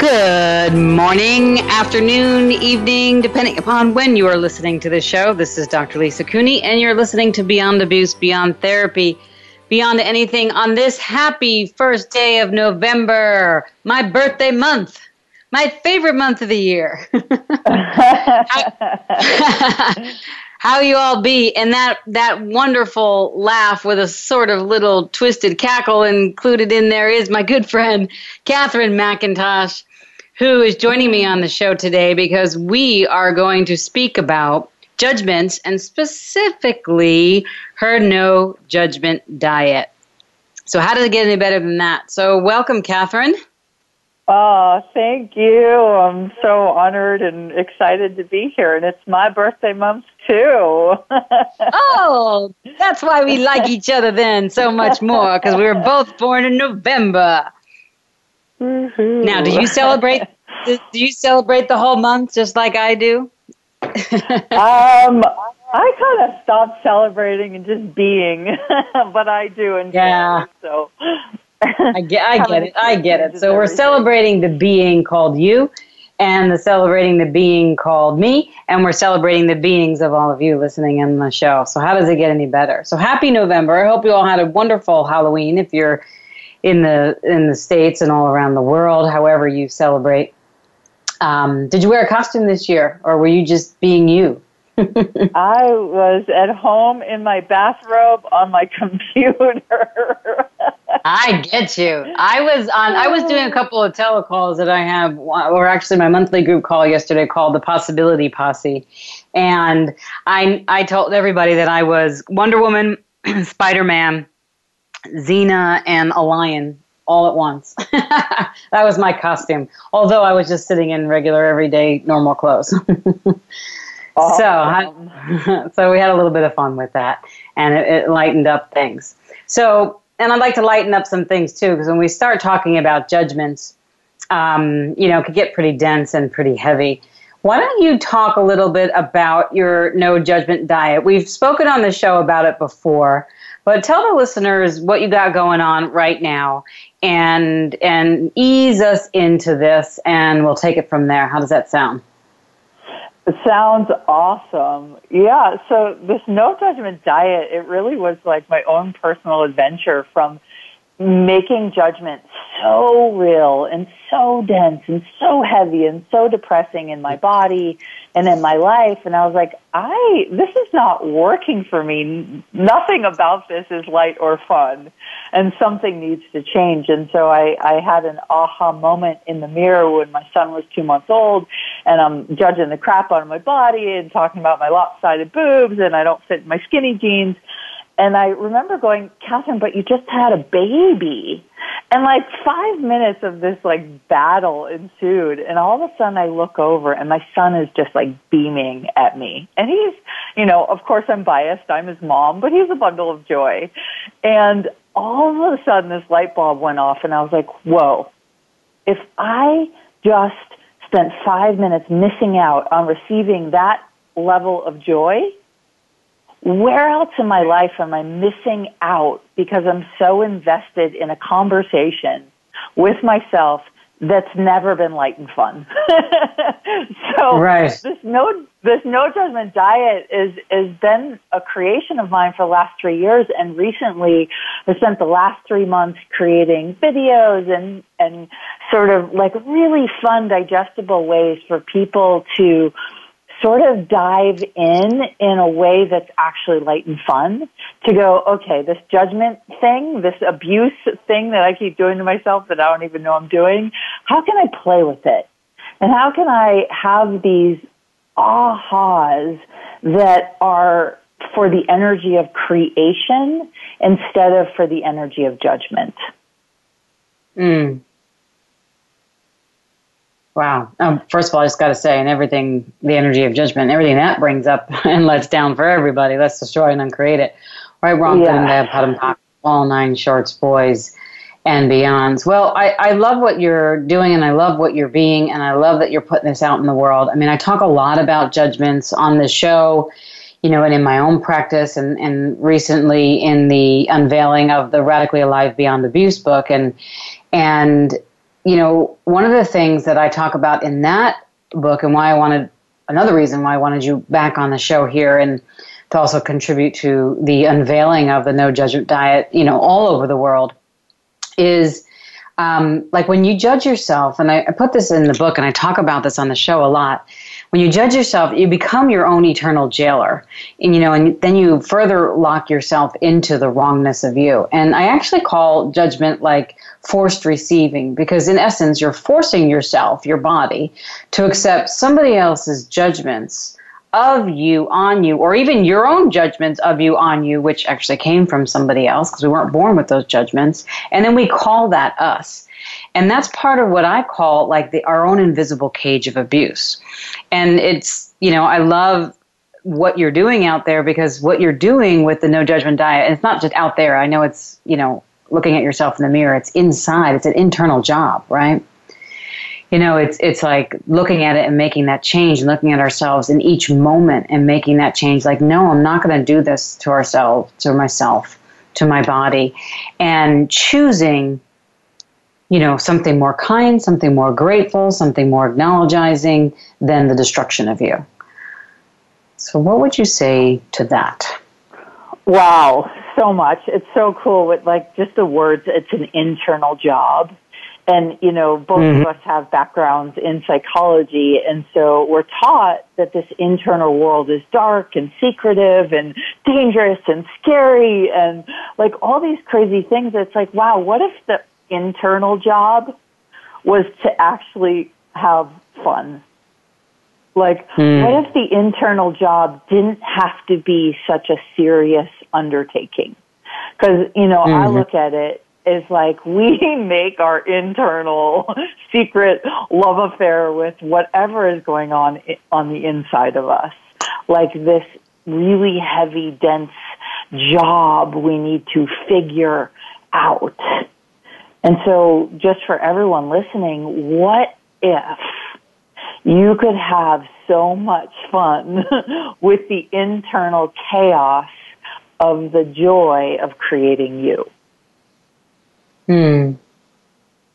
Good morning, afternoon, evening, depending upon when you are listening to this show. This is Dr. Lisa Cooney, and you're listening to Beyond Abuse, Beyond Therapy, Beyond Anything on this happy first day of November, my birthday month, my favorite month of the year. how you all be and that that wonderful laugh with a sort of little twisted cackle included in there is my good friend Katherine McIntosh who is joining me on the show today because we are going to speak about judgments and specifically her no judgment diet. So, how does it get any better than that? So, welcome, Katherine. Oh, thank you. I'm so honored and excited to be here. And it's my birthday month, too. oh, that's why we like each other then so much more, because we were both born in November. Mm-hmm. Now, do you celebrate? do, you celebrate the whole month just like I do? um, I kind of stopped celebrating and just being, but I do enjoy yeah. it. So I get, I get it. I get it. So we're celebrating the being called you, and the celebrating the being called me, and we're celebrating the beings of all of you listening in the show. So how does it get any better? So happy November! I hope you all had a wonderful Halloween. If you're in the in the states and all around the world, however you celebrate. Um, did you wear a costume this year, or were you just being you? I was at home in my bathrobe on my computer. I get you. I was on. I was doing a couple of telecalls that I have, or actually my monthly group call yesterday called the Possibility Posse, and I I told everybody that I was Wonder Woman, Spider Man, Xena and a lion all at once. that was my costume. Although I was just sitting in regular, everyday, normal clothes. awesome. So, I, so we had a little bit of fun with that, and it, it lightened up things. So, and I'd like to lighten up some things too, because when we start talking about judgments, um, you know, it could get pretty dense and pretty heavy. Why don't you talk a little bit about your no judgment diet? We've spoken on the show about it before, but tell the listeners what you got going on right now and and ease us into this and we'll take it from there. How does that sound? It sounds awesome. Yeah, so this no judgment diet, it really was like my own personal adventure from making judgment so real and so dense and so heavy and so depressing in my body and in my life and I was like, I this is not working for me. Nothing about this is light or fun and something needs to change. And so I I had an aha moment in the mirror when my son was 2 months old and I'm judging the crap out of my body and talking about my lopsided boobs and I don't fit my skinny jeans and I remember going, Katherine, but you just had a baby. And like five minutes of this like battle ensued. And all of a sudden I look over and my son is just like beaming at me. And he's, you know, of course I'm biased. I'm his mom, but he's a bundle of joy. And all of a sudden this light bulb went off and I was like, whoa, if I just spent five minutes missing out on receiving that level of joy, where else in my life am I missing out because I'm so invested in a conversation with myself that's never been light and fun. so right. this no this no judgment diet is has been a creation of mine for the last three years and recently I spent the last three months creating videos and and sort of like really fun digestible ways for people to sort of dive in in a way that's actually light and fun to go, okay, this judgment thing, this abuse thing that I keep doing to myself that I don't even know I'm doing, how can I play with it? And how can I have these ahas that are for the energy of creation instead of for the energy of judgment? Mm. Wow. Um, first of all, I just got to say, and everything, the energy of judgment, everything that brings up and lets down for everybody, let's destroy and uncreate it. Right, wrong, yeah. bad, padam, all nine shorts, boys, and beyonds. Well, I, I love what you're doing and I love what you're being, and I love that you're putting this out in the world. I mean, I talk a lot about judgments on the show you know, and in my own practice and, and recently in the unveiling of the Radically Alive Beyond Abuse book. And, and, you know, one of the things that I talk about in that book and why I wanted, another reason why I wanted you back on the show here and to also contribute to the unveiling of the no judgment diet, you know, all over the world is, um, like when you judge yourself, and I, I put this in the book and I talk about this on the show a lot, when you judge yourself, you become your own eternal jailer. And, you know, and then you further lock yourself into the wrongness of you. And I actually call judgment like forced receiving because in essence, you're forcing yourself, your body, to accept somebody else's judgments of you on you, or even your own judgments of you on you, which actually came from somebody else because we weren't born with those judgments. And then we call that us. And that's part of what I call like the our own invisible cage of abuse. And it's, you know, I love what you're doing out there because what you're doing with the no judgment diet, it's not just out there. I know it's, you know, looking at yourself in the mirror. It's inside. It's an internal job, right? You know, it's it's like looking at it and making that change and looking at ourselves in each moment and making that change like no, I'm not going to do this to ourselves, to myself, to my body and choosing you know, something more kind, something more grateful, something more acknowledging than the destruction of you. So, what would you say to that? Wow, so much. It's so cool with like just the words, it's an internal job. And, you know, both mm-hmm. of us have backgrounds in psychology. And so we're taught that this internal world is dark and secretive and dangerous and scary and like all these crazy things. It's like, wow, what if the internal job was to actually have fun. Like, mm. what if the internal job didn't have to be such a serious undertaking? Because, you know, mm-hmm. I look at it as like we make our internal secret love affair with whatever is going on on the inside of us. Like this really heavy, dense job we need to figure out and so just for everyone listening, what if you could have so much fun with the internal chaos of the joy of creating you? Hmm.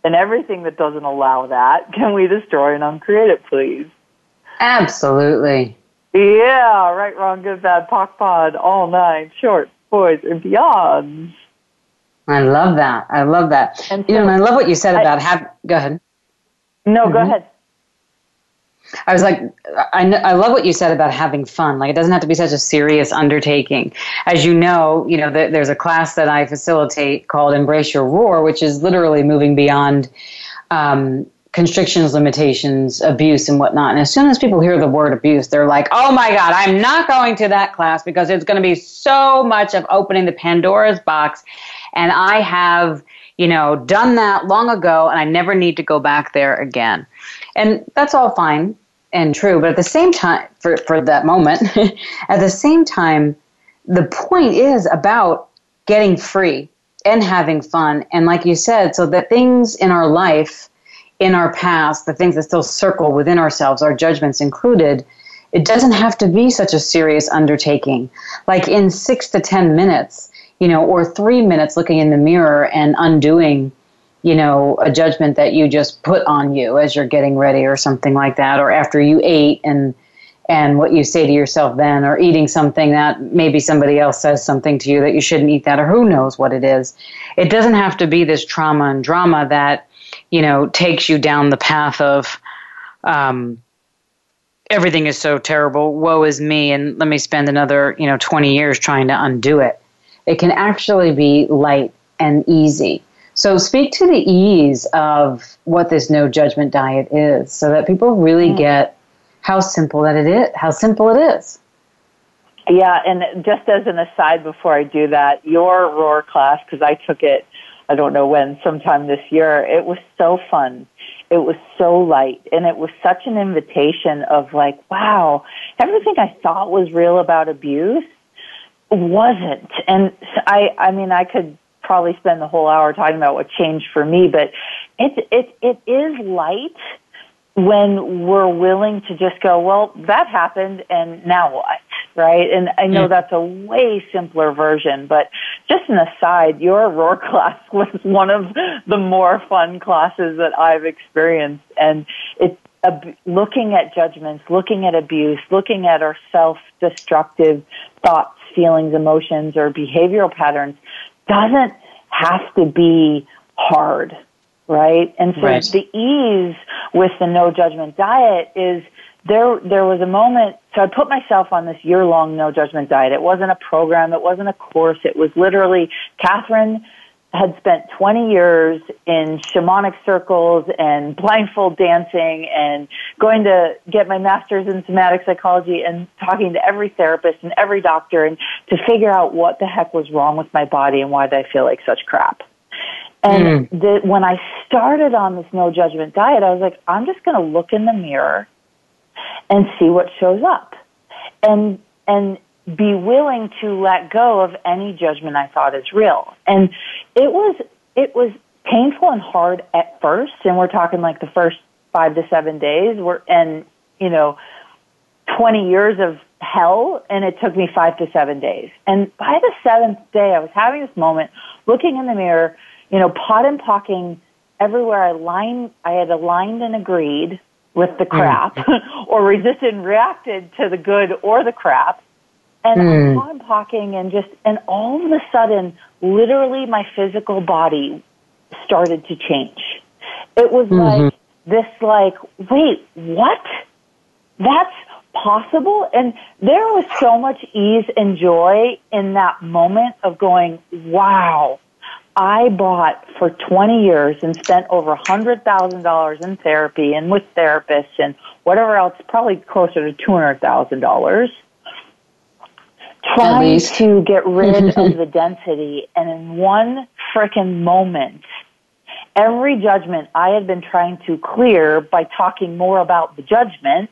And everything that doesn't allow that, can we destroy and uncreate it, please? Absolutely. Yeah, right, wrong, good, bad, POC pod, all nine, short, boys, and beyond. I love that. I love that. And so, you know, I love what you said about have. Go ahead. No, mm-hmm. go ahead. I was like, I, I love what you said about having fun. Like, it doesn't have to be such a serious undertaking. As you know, you know, there's a class that I facilitate called Embrace Your Roar, which is literally moving beyond um, constrictions, limitations, abuse, and whatnot. And as soon as people hear the word abuse, they're like, oh my God, I'm not going to that class because it's going to be so much of opening the Pandora's box and I have, you know, done that long ago and I never need to go back there again. And that's all fine and true. But at the same time, for, for that moment, at the same time, the point is about getting free and having fun. And like you said, so the things in our life, in our past, the things that still circle within ourselves, our judgments included, it doesn't have to be such a serious undertaking. Like in six to 10 minutes, you know, or three minutes looking in the mirror and undoing, you know, a judgment that you just put on you as you're getting ready or something like that, or after you ate and and what you say to yourself then, or eating something that maybe somebody else says something to you that you shouldn't eat that, or who knows what it is. It doesn't have to be this trauma and drama that, you know, takes you down the path of, um, everything is so terrible, woe is me, and let me spend another, you know, 20 years trying to undo it it can actually be light and easy. So, speak to the ease of what this no judgment diet is so that people really mm. get how simple that it is, how simple it is. Yeah, and just as an aside before I do that, your roar class, because I took it I don't know when, sometime this year. It was so fun. It was so light and it was such an invitation of like, wow, everything I thought was real about abuse wasn't. And I, I mean, I could probably spend the whole hour talking about what changed for me, but it, it, it is light when we're willing to just go, well, that happened and now what? Right? And I know that's a way simpler version, but just an aside, your roar class was one of the more fun classes that I've experienced. And it's uh, looking at judgments, looking at abuse, looking at our self-destructive thoughts, feelings, emotions, or behavioral patterns doesn't have to be hard right? And so right. the ease with the no judgment diet is there there was a moment so I put myself on this year long no judgment diet. It wasn't a program, it wasn't a course, it was literally Katherine had spent 20 years in shamanic circles and blindfold dancing and going to get my master's in somatic psychology and talking to every therapist and every doctor and to figure out what the heck was wrong with my body and why did I feel like such crap. And mm. the, when I started on this no judgment diet, I was like, I'm just going to look in the mirror and see what shows up, and and be willing to let go of any judgment I thought is real. And it was it was painful and hard at first, and we're talking like the first five to seven days. Were and you know, twenty years of hell, and it took me five to seven days. And by the seventh day, I was having this moment, looking in the mirror you know, POD and POCking everywhere I lined, I had aligned and agreed with the crap mm. or resisted and reacted to the good or the crap. And mm. I'm PODD POCking and just, and all of a sudden, literally my physical body started to change. It was mm-hmm. like this like, wait, what? That's possible? And there was so much ease and joy in that moment of going, wow, I bought for 20 years and spent over $100,000 in therapy and with therapists and whatever else, probably closer to $200,000, trying to get rid of the density. And in one frickin' moment, every judgment I had been trying to clear by talking more about the judgment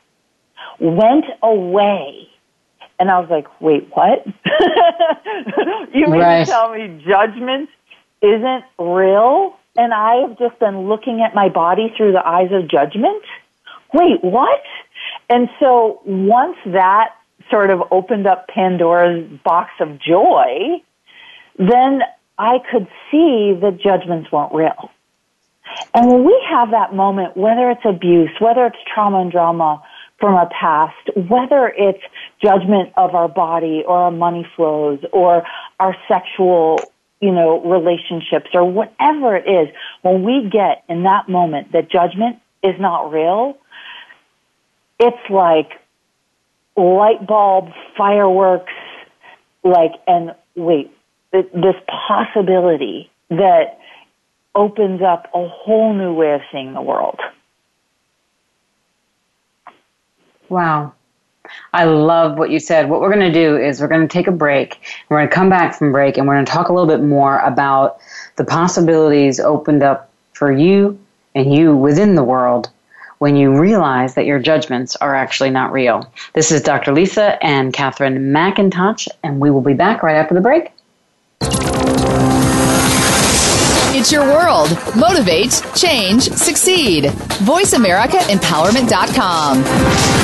went away. And I was like, wait, what? you mean right. to tell me judgment isn't real and I have just been looking at my body through the eyes of judgment? Wait, what? And so once that sort of opened up Pandora's box of joy, then I could see that judgments weren't real. And when we have that moment, whether it's abuse, whether it's trauma and drama from our past, whether it's judgment of our body or our money flows or our sexual you know, relationships or whatever it is, when we get in that moment that judgment is not real, it's like light bulb, fireworks, like, and wait, this possibility that opens up a whole new way of seeing the world. Wow. I love what you said. What we're going to do is we're going to take a break. We're going to come back from break and we're going to talk a little bit more about the possibilities opened up for you and you within the world when you realize that your judgments are actually not real. This is Dr. Lisa and Katherine McIntosh, and we will be back right after the break. It's your world. Motivate, change, succeed. VoiceAmericaEmpowerment.com.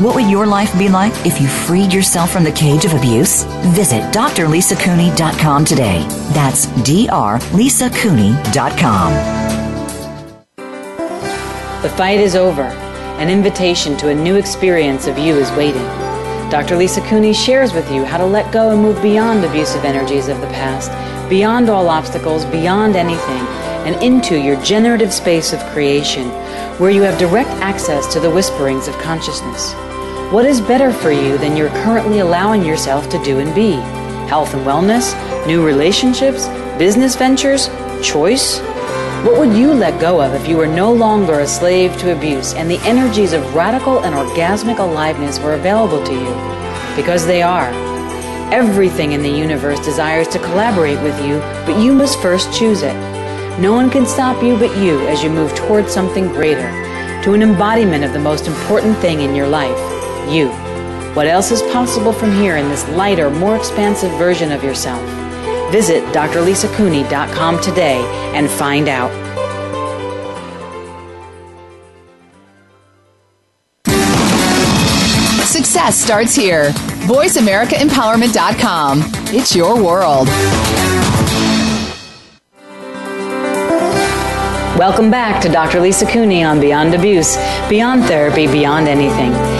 What would your life be like if you freed yourself from the cage of abuse? Visit drlisacooney.com today. That's drlisacooney.com. The fight is over. An invitation to a new experience of you is waiting. Dr. Lisa Cooney shares with you how to let go and move beyond abusive energies of the past, beyond all obstacles, beyond anything, and into your generative space of creation, where you have direct access to the whisperings of consciousness. What is better for you than you're currently allowing yourself to do and be? Health and wellness, new relationships, business ventures, choice? What would you let go of if you were no longer a slave to abuse and the energies of radical and orgasmic aliveness were available to you? Because they are. Everything in the universe desires to collaborate with you, but you must first choose it. No one can stop you but you as you move towards something greater, to an embodiment of the most important thing in your life you. What else is possible from here in this lighter, more expansive version of yourself? Visit drlisacooney.com today and find out. Success starts here. VoiceAmericaEmpowerment.com. It's your world. Welcome back to Dr. Lisa Cooney on Beyond Abuse, Beyond Therapy, Beyond Anything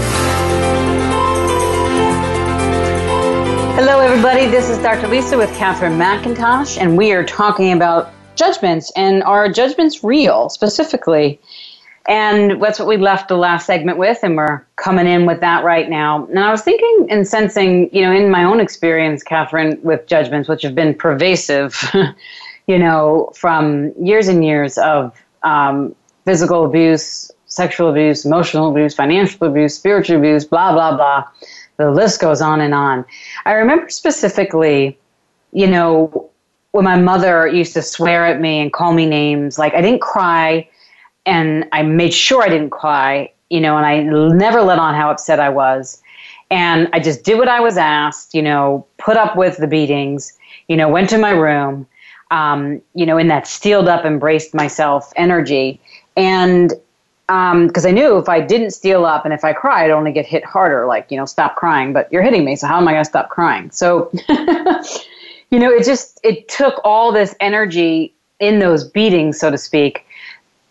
Hello, everybody. This is Dr. Lisa with Katherine McIntosh, and we are talking about judgments and are judgments real specifically? And that's what we left the last segment with, and we're coming in with that right now. And I was thinking and sensing, you know, in my own experience, Katherine, with judgments, which have been pervasive, you know, from years and years of um, physical abuse, sexual abuse, emotional abuse, financial abuse, spiritual abuse, blah, blah, blah the list goes on and on. I remember specifically, you know, when my mother used to swear at me and call me names, like I didn't cry and I made sure I didn't cry, you know, and I never let on how upset I was. And I just did what I was asked, you know, put up with the beatings, you know, went to my room, um, you know, in that steeled up, embraced myself energy. And because um, I knew if I didn't steel up and if I cried, I'd only get hit harder. Like you know, stop crying. But you're hitting me, so how am I going to stop crying? So, you know, it just it took all this energy in those beatings, so to speak,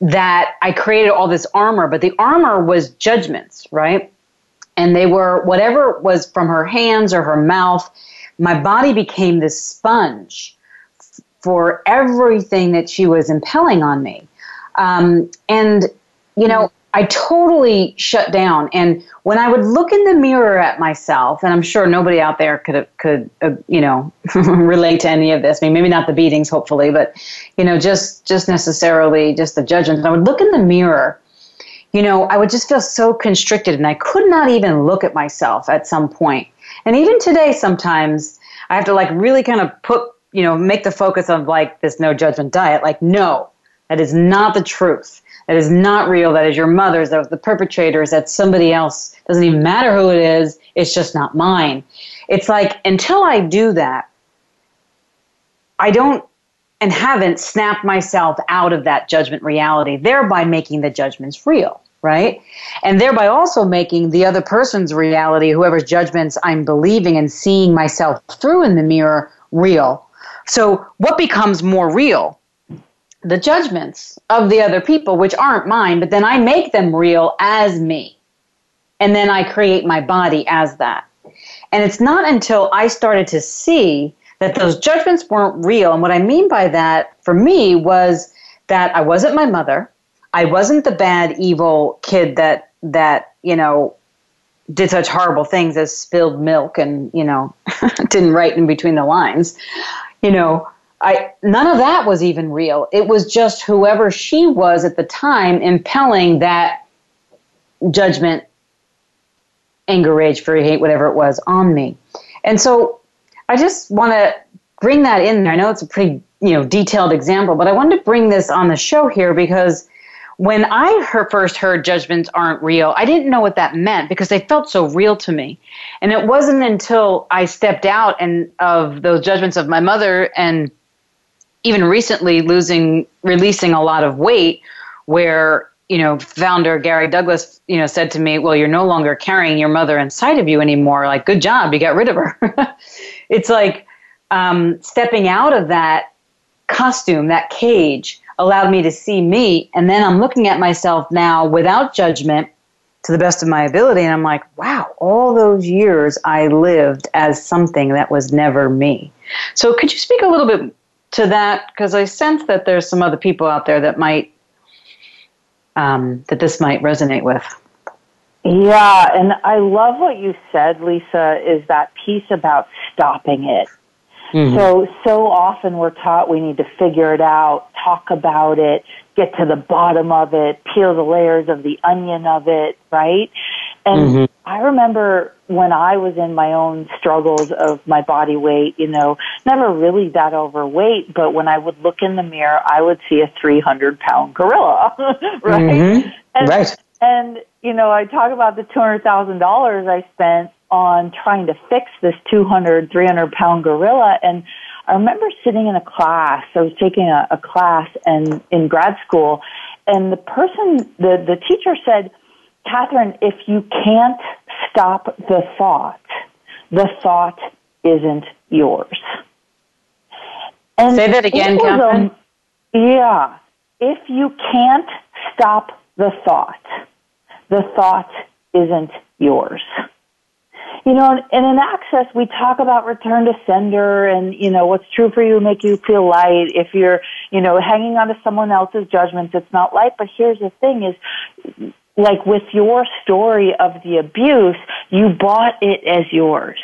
that I created all this armor. But the armor was judgments, right? And they were whatever was from her hands or her mouth. My body became this sponge for everything that she was impelling on me. Um, and you know, I totally shut down. And when I would look in the mirror at myself, and I'm sure nobody out there could could uh, you know relate to any of this. I mean, maybe not the beatings, hopefully, but you know, just just necessarily just the judgment. I would look in the mirror. You know, I would just feel so constricted, and I could not even look at myself at some point. And even today, sometimes I have to like really kind of put you know make the focus of like this no judgment diet. Like, no, that is not the truth that is not real, that is your mother's, that was the perpetrator's, that's somebody else. Doesn't even matter who it is, it's just not mine. It's like until I do that, I don't and haven't snapped myself out of that judgment reality, thereby making the judgments real, right? And thereby also making the other person's reality, whoever's judgments I'm believing and seeing myself through in the mirror, real. So, what becomes more real? The judgments of the other people, which aren't mine, but then I make them real as me. And then I create my body as that. And it's not until I started to see that those judgments weren't real. And what I mean by that for me was that I wasn't my mother. I wasn't the bad, evil kid that, that, you know, did such horrible things as spilled milk and, you know, didn't write in between the lines. You know, I none of that was even real. It was just whoever she was at the time impelling that judgment, anger, rage, fury, hate, whatever it was, on me. And so I just want to bring that in there. I know it's a pretty you know detailed example, but I wanted to bring this on the show here because when I first heard judgments aren't real, I didn't know what that meant because they felt so real to me. And it wasn't until I stepped out and of those judgments of my mother and even recently losing releasing a lot of weight where you know founder Gary Douglas you know said to me, "Well, you're no longer carrying your mother inside of you anymore. Like, good job, you got rid of her." it's like um, stepping out of that costume, that cage, allowed me to see me. And then I'm looking at myself now without judgment to the best of my ability. And I'm like, wow, all those years I lived as something that was never me. So could you speak a little bit to that? Because I sense that there's some other people out there that might, um, that this might resonate with. Yeah, and I love what you said, Lisa, is that piece about stopping it. Mm-hmm. So, so often we're taught we need to figure it out, talk about it, get to the bottom of it, peel the layers of the onion of it, right? And mm-hmm. I remember when I was in my own struggles of my body weight, you know, never really that overweight, but when I would look in the mirror, I would see a 300 pound gorilla, right? Mm-hmm. And, right. And, you know, I talk about the $200,000 I spent on trying to fix this 200, 300 pound gorilla. And I remember sitting in a class, I was taking a, a class and in grad school, and the person, the, the teacher said, Katherine, if you can't stop the thought, the thought isn't yours. And Say that again, Katherine. Yeah. If you can't stop the thought, the thought isn't yours you know, and in access, we talk about return to sender and, you know, what's true for you make you feel light. If you're, you know, hanging on to someone else's judgments, it's not light. But here's the thing is, like with your story of the abuse, you bought it as yours.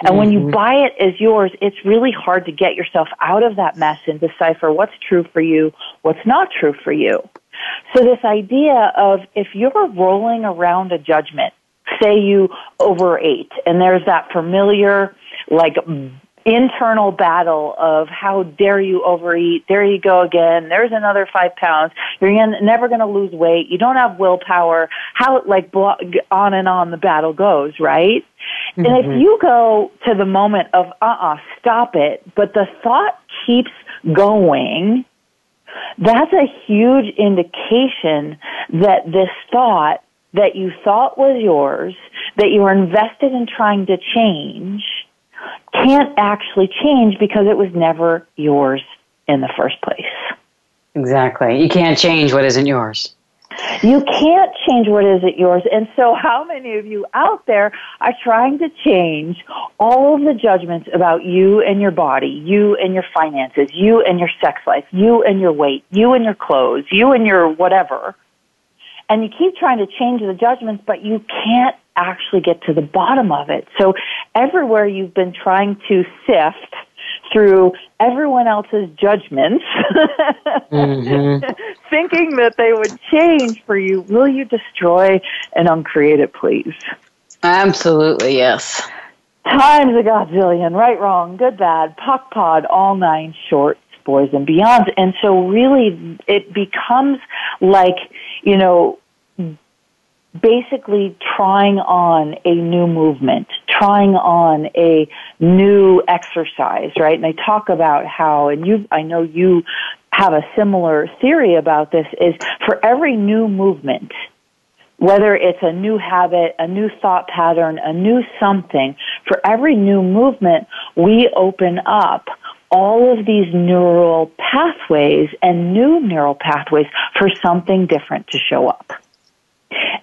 And mm-hmm. when you mm-hmm. buy it as yours, it's really hard to get yourself out of that mess and decipher what's true for you, what's not true for you. So this idea of if you're rolling around a judgment, say you overate and there's that familiar like internal battle of how dare you overeat there you go again there's another five pounds you're never going to lose weight you don't have willpower how like on and on the battle goes right mm-hmm. and if mm-hmm. you go to the moment of uh-uh stop it but the thought keeps going that's a huge indication that this thought that you thought was yours, that you were invested in trying to change, can't actually change because it was never yours in the first place. Exactly. You can't change what isn't yours. You can't change what isn't yours. And so how many of you out there are trying to change all of the judgments about you and your body, you and your finances, you and your sex life, you and your weight, you and your clothes, you and your whatever, and you keep trying to change the judgments, but you can't actually get to the bottom of it. So everywhere you've been trying to sift through everyone else's judgments, mm-hmm. thinking that they would change for you, will you destroy and uncreate it, please? Absolutely, yes. Times a godzillion, right, wrong, good, bad, puck pod, all nine shorts, boys and beyonds. And so really it becomes like, you know, basically trying on a new movement, trying on a new exercise, right? And they talk about how, and you, I know you have a similar theory about this, is for every new movement, whether it's a new habit, a new thought pattern, a new something, for every new movement, we open up all of these neural pathways and new neural pathways for something different to show up.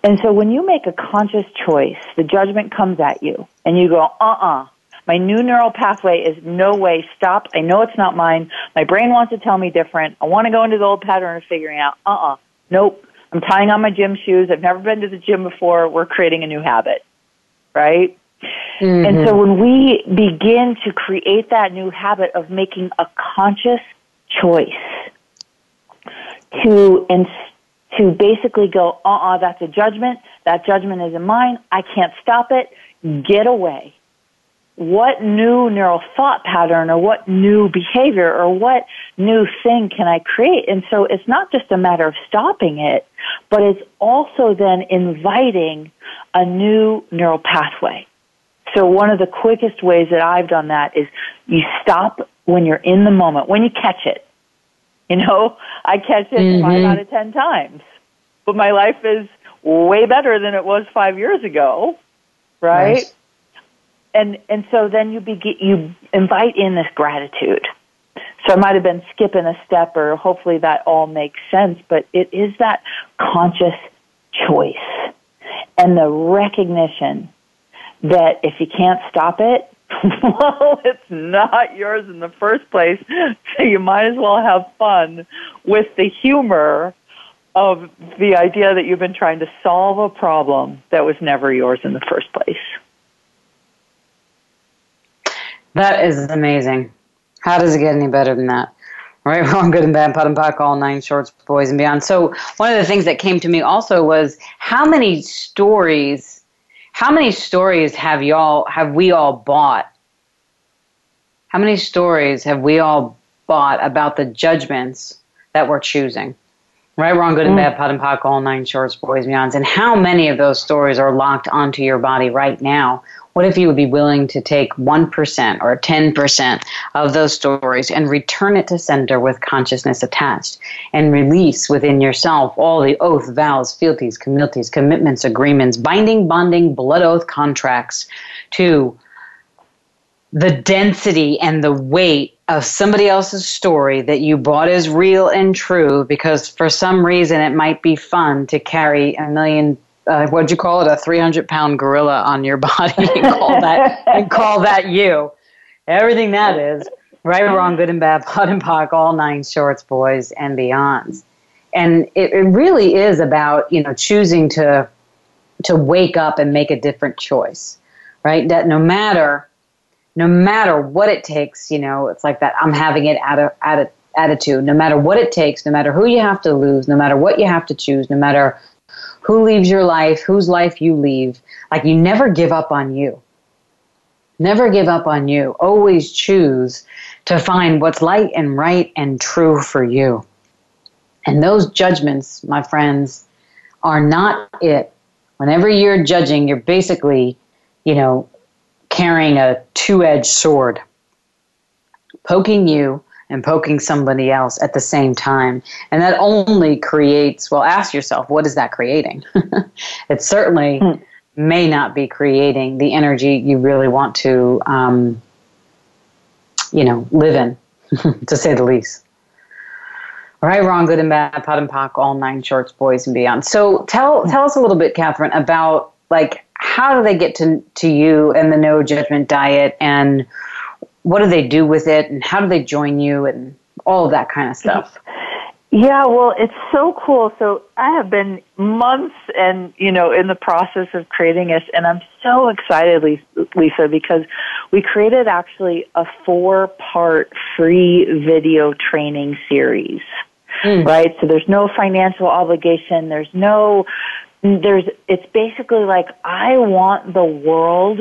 And so when you make a conscious choice, the judgment comes at you and you go, uh-uh, my new neural pathway is no way stop. I know it's not mine. My brain wants to tell me different. I want to go into the old pattern of figuring out, uh-uh, nope. I'm tying on my gym shoes. I've never been to the gym before. We're creating a new habit. Right? Mm-hmm. And so when we begin to create that new habit of making a conscious choice to ins- to basically go, uh-uh, that's a judgment. That judgment isn't mine. I can't stop it. Get away. What new neural thought pattern or what new behavior or what new thing can I create? And so it's not just a matter of stopping it, but it's also then inviting a new neural pathway. So one of the quickest ways that I've done that is you stop when you're in the moment, when you catch it. You know, I catch it mm-hmm. five out of ten times. But my life is way better than it was five years ago, right? Nice. And and so then you begin you invite in this gratitude. So I might have been skipping a step, or hopefully that all makes sense. But it is that conscious choice and the recognition that if you can't stop it, well, it's not yours in the first place, so you might as well have fun with the humor of the idea that you've been trying to solve a problem that was never yours in the first place. That is amazing. How does it get any better than that? Right, wrong, good and bad, POD and POC, all nine shorts, boys and beyond. So one of the things that came to me also was how many stories how many stories have y'all have we all bought? How many stories have we all bought about the judgments that we're choosing? Right, wrong, good and mm. bad, POD and POC, all nine shorts, boys, and beyonds. And how many of those stories are locked onto your body right now what if you would be willing to take 1% or 10% of those stories and return it to center with consciousness attached and release within yourself all the oath, vows, fealties, communities, commitments, agreements, binding, bonding, blood oath contracts to the density and the weight of somebody else's story that you bought as real and true because for some reason it might be fun to carry a million uh, what'd you call it? A 300 pound gorilla on your body and call that, and call that you. Everything that is, right, wrong, good and bad, POD and POC, all nine shorts, boys and beyonds. And it, it really is about, you know, choosing to, to wake up and make a different choice, right? That no matter, no matter what it takes, you know, it's like that I'm having it at a, at a, attitude, no matter what it takes, no matter who you have to lose, no matter what you have to choose, no matter who leaves your life, whose life you leave. Like you never give up on you. Never give up on you. Always choose to find what's light and right and true for you. And those judgments, my friends, are not it. Whenever you're judging, you're basically, you know, carrying a two edged sword, poking you and poking somebody else at the same time. And that only creates, well, ask yourself, what is that creating? it certainly mm. may not be creating the energy you really want to, um, you know, live in, to say the least. Right, wrong, good and bad, POD and POC, all nine shorts, boys and beyond. So tell tell us a little bit, Katherine, about like how do they get to to you and the no judgment diet and what do they do with it and how do they join you and all of that kind of stuff? Yeah, well, it's so cool. So I have been months and, you know, in the process of creating this and I'm so excited, Lisa, because we created actually a four part free video training series. Mm. Right? So there's no financial obligation. There's no there's it's basically like I want the world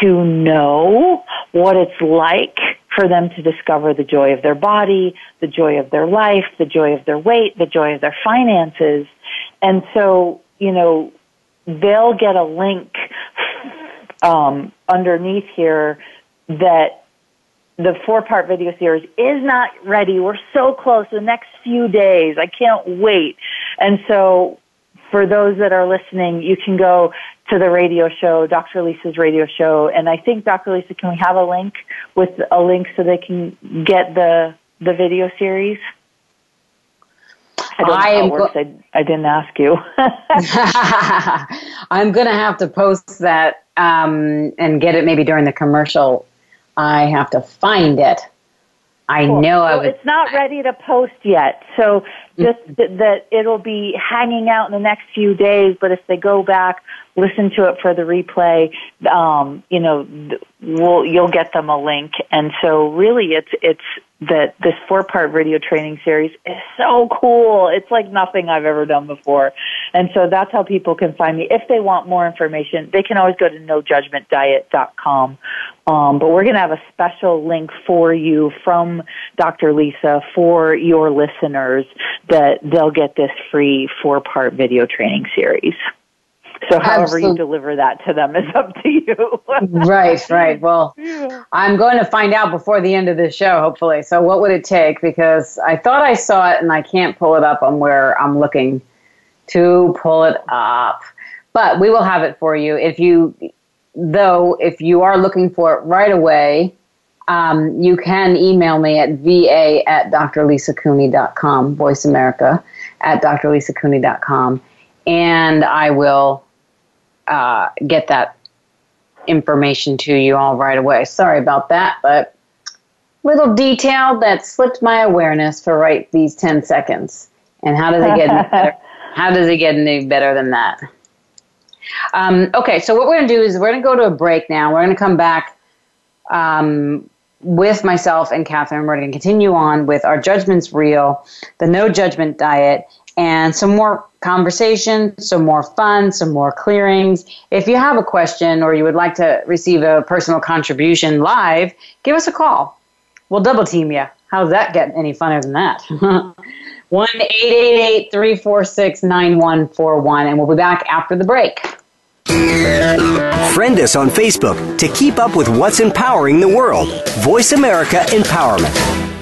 to know what it's like for them to discover the joy of their body, the joy of their life, the joy of their weight, the joy of their finances. And so, you know, they'll get a link um, underneath here that the four part video series is not ready. We're so close. The next few days. I can't wait. And so for those that are listening, you can go to the radio show, Dr. Lisa's radio show, and I think Dr. Lisa, can we have a link with a link so they can get the the video series? I don't know I how it works. Go- I, I didn't ask you. I'm going to have to post that um, and get it maybe during the commercial. I have to find it. I cool. know I was. It's not ready to post yet. So just th- that it'll be hanging out in the next few days. But if they go back, listen to it for the replay, um, you know, we'll, you'll get them a link. And so really it's, it's that this four part video training series is so cool. It's like nothing I've ever done before. And so that's how people can find me. If they want more information, they can always go to nojudgmentdiet.com. Um, but we're going to have a special link for you from Dr. Lisa for your listeners that they'll get this free four part video training series. So however Absolutely. you deliver that to them is up to you. right, right. Well, yeah. I'm going to find out before the end of the show, hopefully. So what would it take? Because I thought I saw it and I can't pull it up on where I'm looking to pull it up. But we will have it for you. If you, though, if you are looking for it right away, um, you can email me at va at drlisacooney.com, Voice America at drlisacooney.com, and I will uh, get that information to you all right away. Sorry about that, but little detail that slipped my awareness for right these 10 seconds. And how does it get better? How does it get any better than that? Um, okay, so what we're going to do is we're going to go to a break now. We're going to come back um, with myself and Katherine. We're going to continue on with our Judgments Real, the No Judgment Diet, and some more conversation, some more fun, some more clearings. If you have a question or you would like to receive a personal contribution live, give us a call. We'll double team you. How's that get any funner than that? 1 346 9141, and we'll be back after the break. Friend us on Facebook to keep up with what's empowering the world. Voice America Empowerment.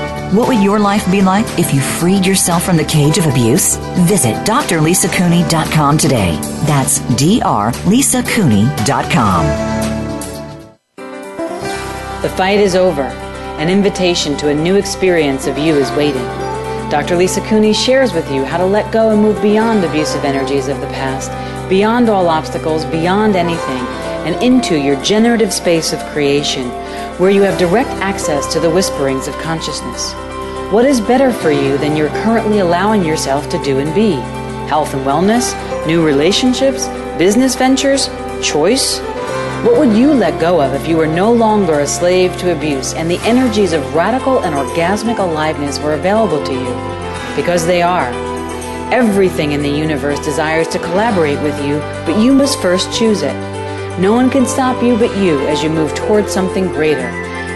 what would your life be like if you freed yourself from the cage of abuse? Visit drlisacooney.com today. That's drlisacooney.com. The fight is over. An invitation to a new experience of you is waiting. Dr. Lisa Cooney shares with you how to let go and move beyond abusive energies of the past, beyond all obstacles, beyond anything, and into your generative space of creation where you have direct access to the whisperings of consciousness. What is better for you than you're currently allowing yourself to do and be? Health and wellness, new relationships, business ventures, choice? What would you let go of if you were no longer a slave to abuse and the energies of radical and orgasmic aliveness were available to you? Because they are. Everything in the universe desires to collaborate with you, but you must first choose it. No one can stop you but you as you move towards something greater,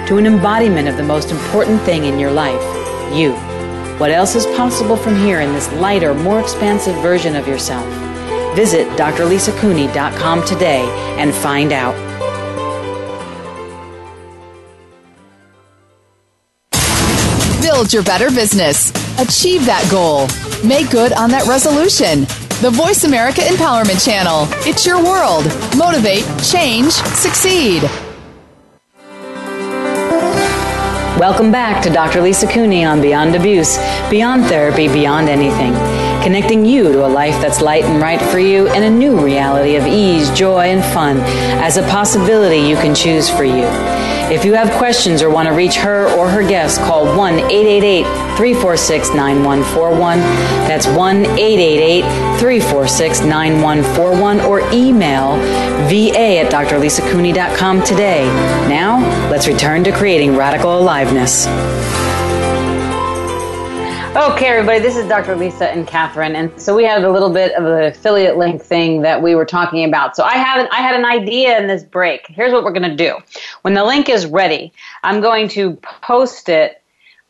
to an embodiment of the most important thing in your life you. What else is possible from here in this lighter, more expansive version of yourself? Visit drlisacooney.com today and find out. Build your better business. Achieve that goal. Make good on that resolution the Voice America Empowerment Channel. It's your world. Motivate, change, succeed. Welcome back to Dr. Lisa Cooney on Beyond Abuse, Beyond Therapy, Beyond Anything. Connecting you to a life that's light and right for you and a new reality of ease, joy, and fun as a possibility you can choose for you. If you have questions or want to reach her or her guest, call 1 888 346 9141. That's 1 888 346 9141 or email va at drlisacooney.com today. Now, let's return to creating radical aliveness. Okay, everybody, this is Dr. Lisa and Katherine, and so we had a little bit of an affiliate link thing that we were talking about. So I had I had an idea in this break. Here's what we're going to do. When the link is ready, I'm going to post it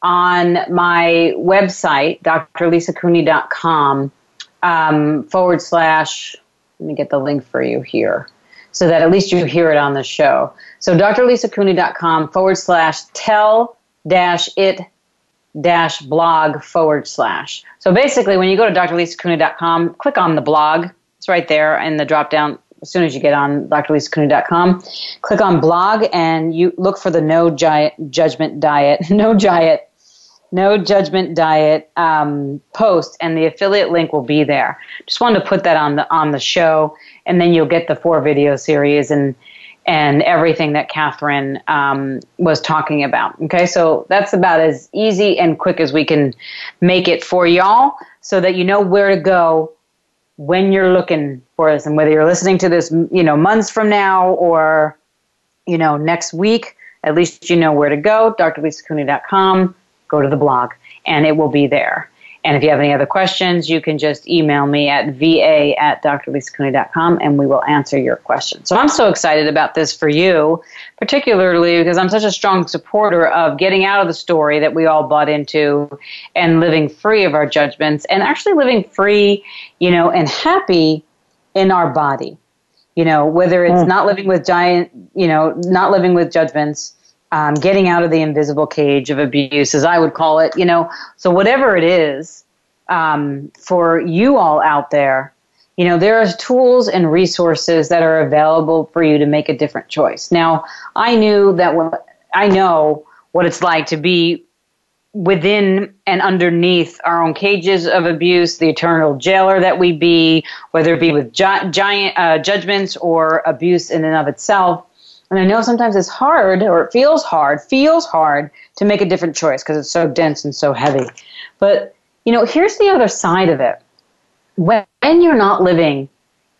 on my website, drlisacooney.com um, forward slash. Let me get the link for you here, so that at least you hear it on the show. So drlisacooney.com forward slash tell dash it dash blog forward slash. So basically, when you go to drlisacooney.com, click on the blog. It's right there in the drop down. As soon as you get on drlisacooney.com, click on blog and you look for the no giant judgment diet, no diet, no judgment diet um, post, and the affiliate link will be there. Just wanted to put that on the on the show, and then you'll get the four video series and and everything that Katherine um, was talking about. Okay, so that's about as easy and quick as we can make it for y'all so that you know where to go when you're looking for us and whether you're listening to this, you know, months from now or, you know, next week, at least you know where to go, drlisacooney.com, go to the blog and it will be there. And if you have any other questions, you can just email me at va at drlisacooney.com and we will answer your questions. So I'm so excited about this for you, particularly because I'm such a strong supporter of getting out of the story that we all bought into and living free of our judgments and actually living free, you know, and happy in our body. You know, whether it's mm. not living with giant, you know, not living with judgments, um, getting out of the invisible cage of abuse, as I would call it, you know. So, whatever it is um, for you all out there, you know, there are tools and resources that are available for you to make a different choice. Now, I knew that I know what it's like to be within and underneath our own cages of abuse, the eternal jailer that we be, whether it be with gi- giant uh, judgments or abuse in and of itself. And I know sometimes it's hard, or it feels hard, feels hard to make a different choice because it's so dense and so heavy. But, you know, here's the other side of it. When you're not living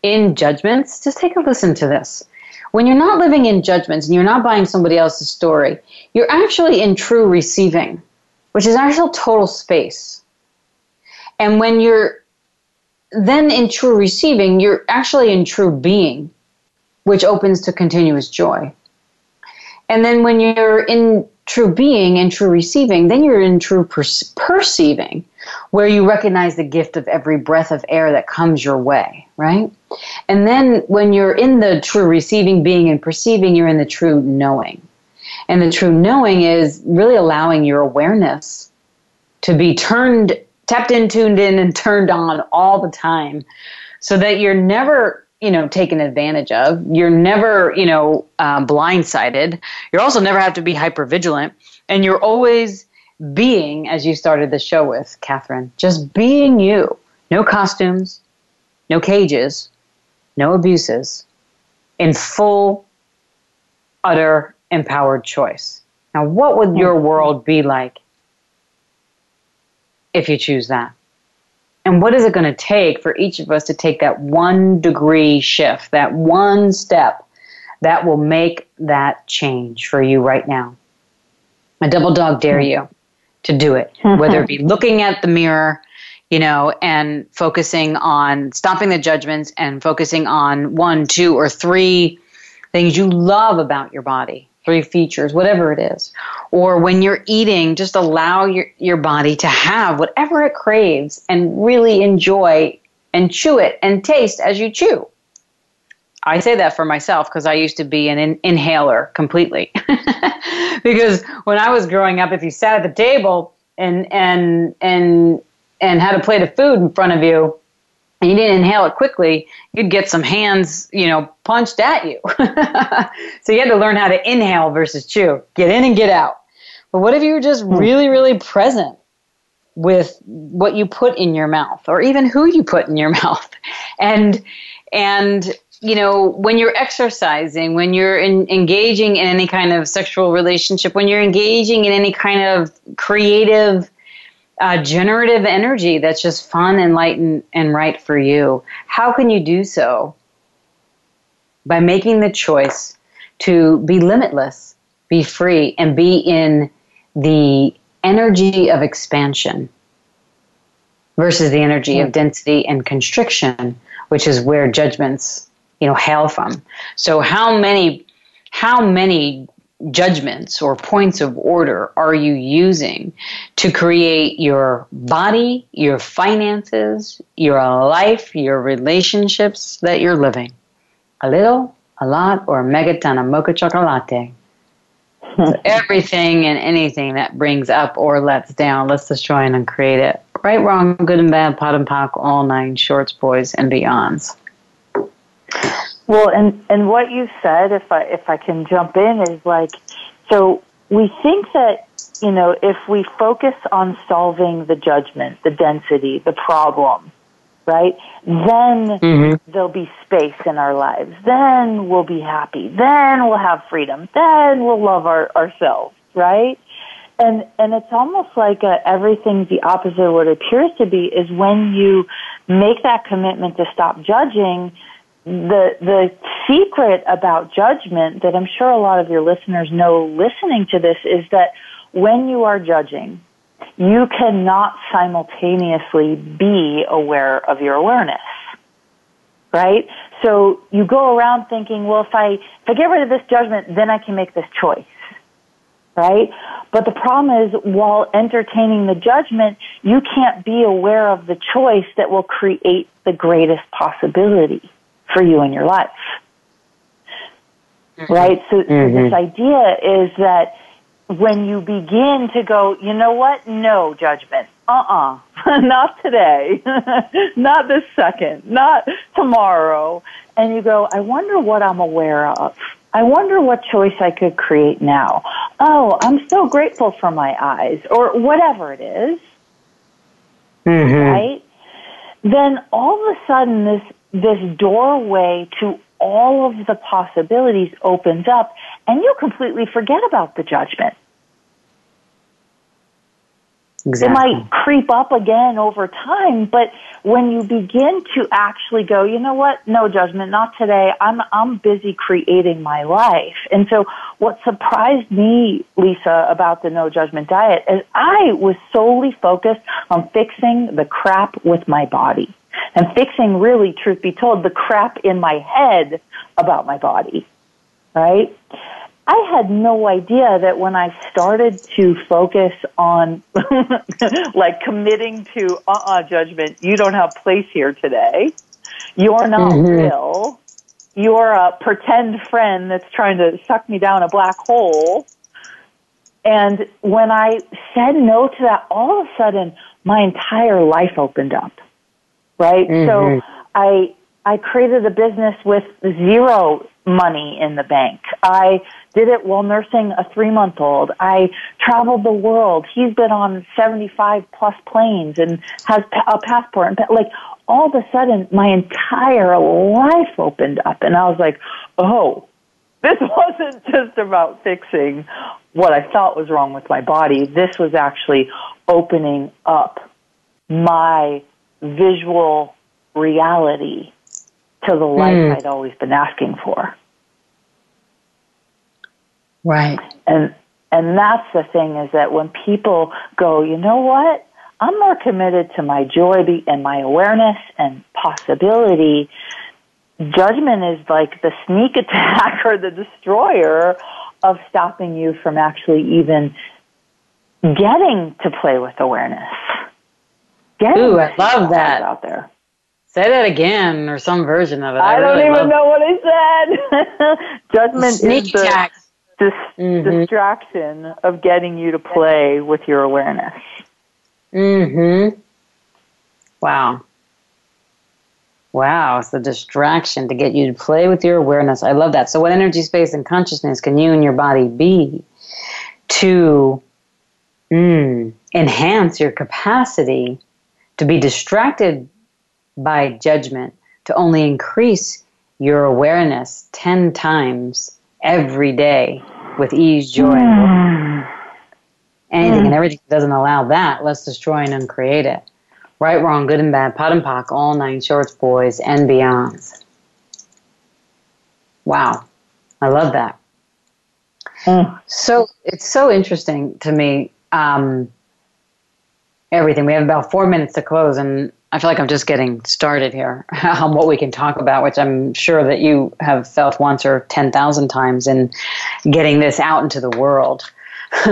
in judgments, just take a listen to this. When you're not living in judgments and you're not buying somebody else's story, you're actually in true receiving, which is actual total space. And when you're then in true receiving, you're actually in true being which opens to continuous joy. And then when you're in true being and true receiving, then you're in true per- perceiving, where you recognize the gift of every breath of air that comes your way, right? And then when you're in the true receiving, being, and perceiving, you're in the true knowing. And the true knowing is really allowing your awareness to be turned, tapped in, tuned in, and turned on all the time so that you're never you know taken advantage of. You're never you know uh, blindsided. You also never have to be hyper vigilant and you're always being as you started the show with katherine just being you. No costumes no cages no abuses. In full utter empowered choice. Now what would your world be like if you choose that and what is it going to take for each of us to take that one degree shift, that one step that will make that change for you right now? I double dog dare hmm. you to do it, whether it be looking at the mirror, you know, and focusing on stopping the judgments and focusing on one, two, or three things you love about your body three features, whatever it is. Or when you're eating, just allow your, your body to have whatever it craves and really enjoy and chew it and taste as you chew. I say that for myself because I used to be an in- inhaler completely. because when I was growing up, if you sat at the table and and and and had a plate of food in front of you, and you didn't inhale it quickly, you'd get some hands, you know, punched at you. so you had to learn how to inhale versus chew. Get in and get out. But what if you were just hmm. really, really present with what you put in your mouth or even who you put in your mouth? And and you know, when you're exercising, when you're in, engaging in any kind of sexual relationship, when you're engaging in any kind of creative uh, generative energy that's just fun and light and, and right for you. How can you do so? By making the choice to be limitless, be free, and be in the energy of expansion. versus the energy of density and constriction, which is where judgments, you know, hail from. So how many how many judgments or points of order are you using to create your body, your finances, your life, your relationships that you're living? A little, a lot, or a megaton of mocha chocolate. so hmm. everything and anything that brings up or lets down, let's destroy and uncreate it. Right, wrong, good and bad, POD and POC, all nine shorts, boys, and beyonds. Well, and and what you said, if I if I can jump in, is like, so we think that you know if we focus on solving the judgment, the density, the problem, right? Then mm-hmm. there'll be space in our lives. Then we'll be happy. Then we'll have freedom. Then we'll love our, ourselves, right? And and it's almost like a, everything's the opposite of what it appears to be. Is when you make that commitment to stop judging the the secret about judgment that I'm sure a lot of your listeners know listening to this is that when you are judging, you cannot simultaneously be aware of your awareness. Right? So you go around thinking, well, if I if I get rid of this judgment, then I can make this choice. Right? But the problem is, while entertaining the judgment, you can't be aware of the choice that will create the greatest possibility for you in your life. Mm-hmm. Right? So, mm-hmm. this idea is that when you begin to go, you know what? No judgment. Uh uh not today. not this second. Not tomorrow. And you go, I wonder what I'm aware of. I wonder what choice I could create now. Oh, I'm so grateful for my eyes, or whatever it is. Mm-hmm. Right? Then all of a sudden, this this doorway to all of the possibilities opens up and you completely forget about the judgment. Exactly. It might creep up again over time, but when you begin to actually go, you know what? No judgment, not today. I'm I'm busy creating my life. And so what surprised me, Lisa, about the no judgment diet is I was solely focused on fixing the crap with my body and fixing really, truth be told, the crap in my head about my body. Right? I had no idea that when I started to focus on like committing to uh-uh judgment, you don't have place here today. You're not mm-hmm. real. You're a pretend friend that's trying to suck me down a black hole. And when I said no to that, all of a sudden my entire life opened up right? Mm-hmm. So I I created a business with zero money in the bank. I did it while nursing a three month old. I traveled the world. He's been on 75 plus planes and has a passport. And like all of a sudden, my entire life opened up, and I was like, oh, this wasn't just about fixing what I thought was wrong with my body. This was actually opening up my visual reality to the life mm. I'd always been asking for. Right. And and that's the thing is that when people go, you know what? I'm more committed to my joy and my awareness and possibility. Judgment is like the sneak attack or the destroyer of stopping you from actually even getting to play with awareness. Getting Ooh, I love that out there. Say that again, or some version of it. I, I don't really even know what I said. Judgment Sneak is the dis- mm-hmm. distraction of getting you to play with your awareness. Mm-hmm. Wow. Wow, it's the distraction to get you to play with your awareness. I love that. So, what energy, space, and consciousness can you and your body be to mm, enhance your capacity to be distracted by judgment, to only increase your awareness 10 times every day with ease, joy, mm. anything mm. and everything doesn't allow that, let's destroy and uncreate it. Right, wrong, good and bad, POD and POC, all nine shorts, boys, and beyonds. Wow, I love that. Mm. So it's so interesting to me um, everything. We have about four minutes to close, and I feel like I'm just getting started here on what we can talk about, which I'm sure that you have felt once or 10,000 times in getting this out into the world.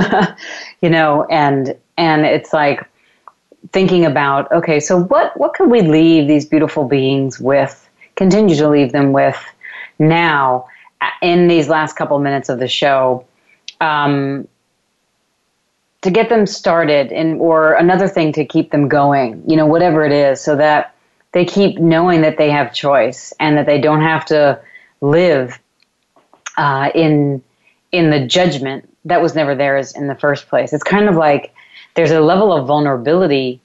you know, and and it's like thinking about okay, so what what can we leave these beautiful beings with? Continue to leave them with now in these last couple minutes of the show. Um, to get them started and or another thing to keep them going you know whatever it is so that they keep knowing that they have choice and that they don't have to live uh, in in the judgment that was never theirs in the first place. It's kind of like there's a level of vulnerability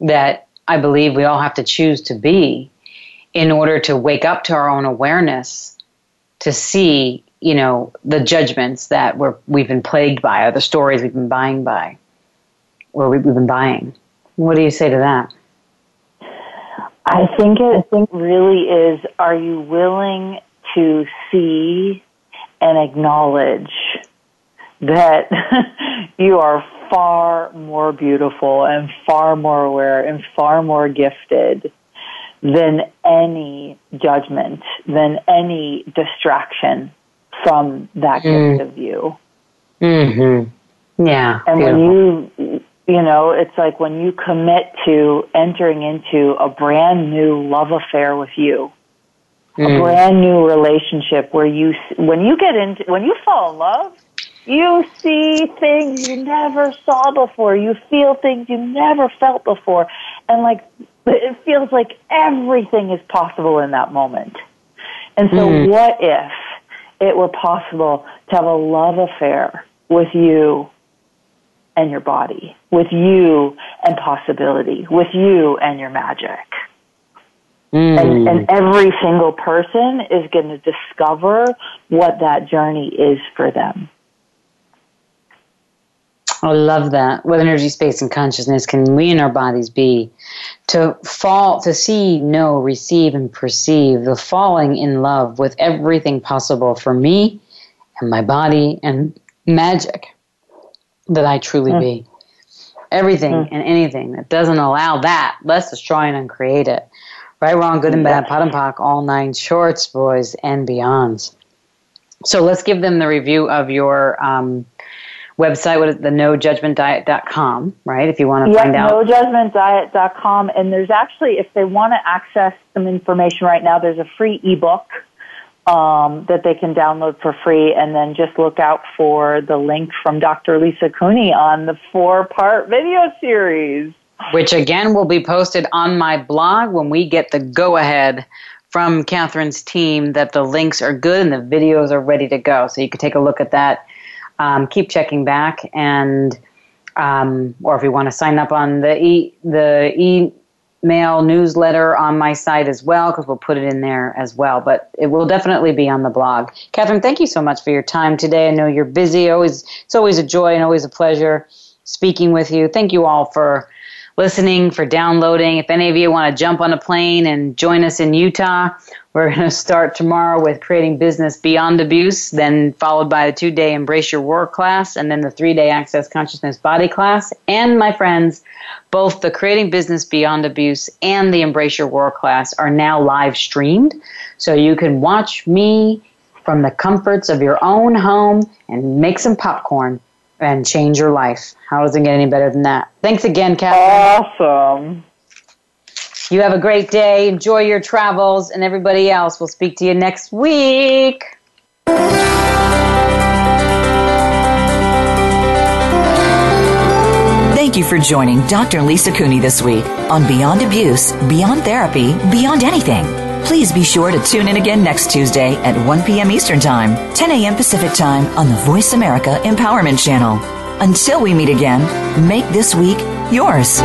that i believe we all have to choose to be in order to wake up to our own awareness to see you know, the judgments that we're, we've been plagued by or the stories we've been buying by or we've been buying. What do you say to that? I think it think really is are you willing to see and acknowledge that you are far more beautiful and far more aware and far more gifted than any judgment, than any distraction from that mm. gift of you. Mm-hmm. Yeah. And beautiful. when you, you know, it's like when you commit to entering into a brand new love affair with you, mm. a brand new relationship where you, when you get into, when you fall in love, you see things you never saw before. You feel things you never felt before. And like, it feels like everything is possible in that moment. And so mm. what if it were possible to have a love affair with you and your body, with you and possibility, with you and your magic. Mm. And, and every single person is going to discover what that journey is for them. I love that. What energy, space, and consciousness can we in our bodies be? To fall, to see, know, receive, and perceive the falling in love with everything possible for me and my body and magic that I truly mm. be. Everything mm. and anything that doesn't allow that, let's destroy and uncreate it. Right, wrong, good and bad, POD and POC, all nine shorts, boys, and beyonds. So let's give them the review of your um, website, what is the nojudgmentdiet.com, right? If you want to yep, find out. Yeah, nojudgmentdiet.com. And there's actually, if they want to access some information right now, there's a free ebook um, that they can download for free. And then just look out for the link from Dr. Lisa Cooney on the four part video series. Which again will be posted on my blog when we get the go ahead from Katherine's team that the links are good and the videos are ready to go. So you can take a look at that um, keep checking back and um, or if you want to sign up on the e the email newsletter on my site as well because we'll put it in there as well but it will definitely be on the blog. Katherine thank you so much for your time today. I know you're busy. Always it's always a joy and always a pleasure speaking with you. Thank you all for listening, for downloading. If any of you want to jump on a plane and join us in Utah, we're going to start tomorrow with creating business beyond abuse, then followed by the two day embrace your work class, and then the three day access consciousness body class. And my friends, both the creating business beyond abuse and the embrace your work class are now live streamed. So you can watch me from the comforts of your own home and make some popcorn and change your life. How does it get any better than that? Thanks again, Katherine. Awesome. You have a great day. Enjoy your travels, and everybody else. We'll speak to you next week. Thank you for joining Dr. Lisa Cooney this week on Beyond Abuse, Beyond Therapy, Beyond Anything. Please be sure to tune in again next Tuesday at 1 p.m. Eastern Time, 10 a.m. Pacific Time on the Voice America Empowerment Channel. Until we meet again, make this week yours.